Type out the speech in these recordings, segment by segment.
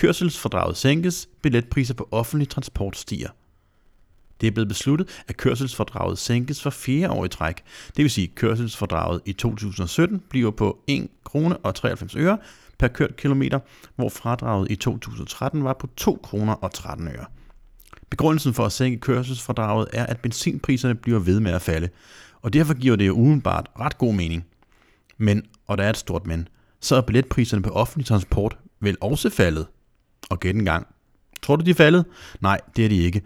Kørselsfordraget sænkes, billetpriser på offentlig transport stiger. Det er blevet besluttet, at kørselsfordraget sænkes for fjerde år i træk. Det vil sige, at kørselsfordraget i 2017 bliver på 1 krone og 93 øre per kørt kilometer, hvor fradraget i 2013 var på 2 kroner og 13 øre. Begrundelsen for at sænke kørselsfordraget er, at benzinpriserne bliver ved med at falde, og derfor giver det jo udenbart ret god mening. Men, og der er et stort men, så er billetpriserne på offentlig transport vel også faldet. Og gæt en gang. Tror du, de er faldet? Nej, det er de ikke.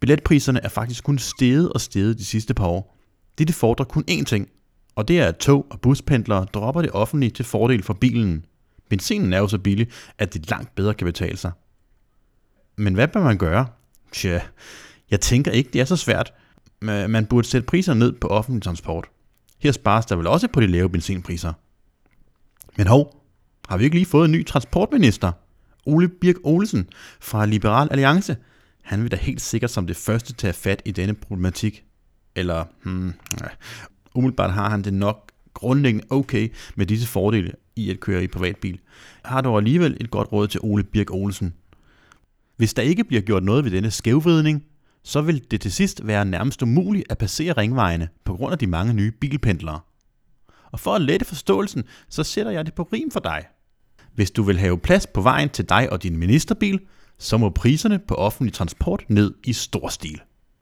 Billetpriserne er faktisk kun steget og steget de sidste par år. Det fordrer kun én ting, og det er, at tog og buspendlere dropper det offentlige til fordel for bilen. Benzinen er jo så billig, at det langt bedre kan betale sig. Men hvad bør man gøre? Tja, jeg tænker ikke, det er så svært. Man burde sætte priserne ned på offentlig transport. Her spares der vel også på de lave benzinpriser. Men hov, har vi ikke lige fået en ny transportminister? Ole Birk Olsen fra Liberal Alliance. Han vil da helt sikkert som det første tage fat i denne problematik. Eller, hmm, ja, umiddelbart har han det nok grundlæggende okay med disse fordele i at køre i privatbil. Har dog alligevel et godt råd til Ole Birk Olsen. Hvis der ikke bliver gjort noget ved denne skævvridning, så vil det til sidst være nærmest umuligt at passere ringvejene på grund af de mange nye bilpendlere. Og for at lette forståelsen, så sætter jeg det på rim for dig. Hvis du vil have plads på vejen til dig og din ministerbil, så må priserne på offentlig transport ned i stor stil.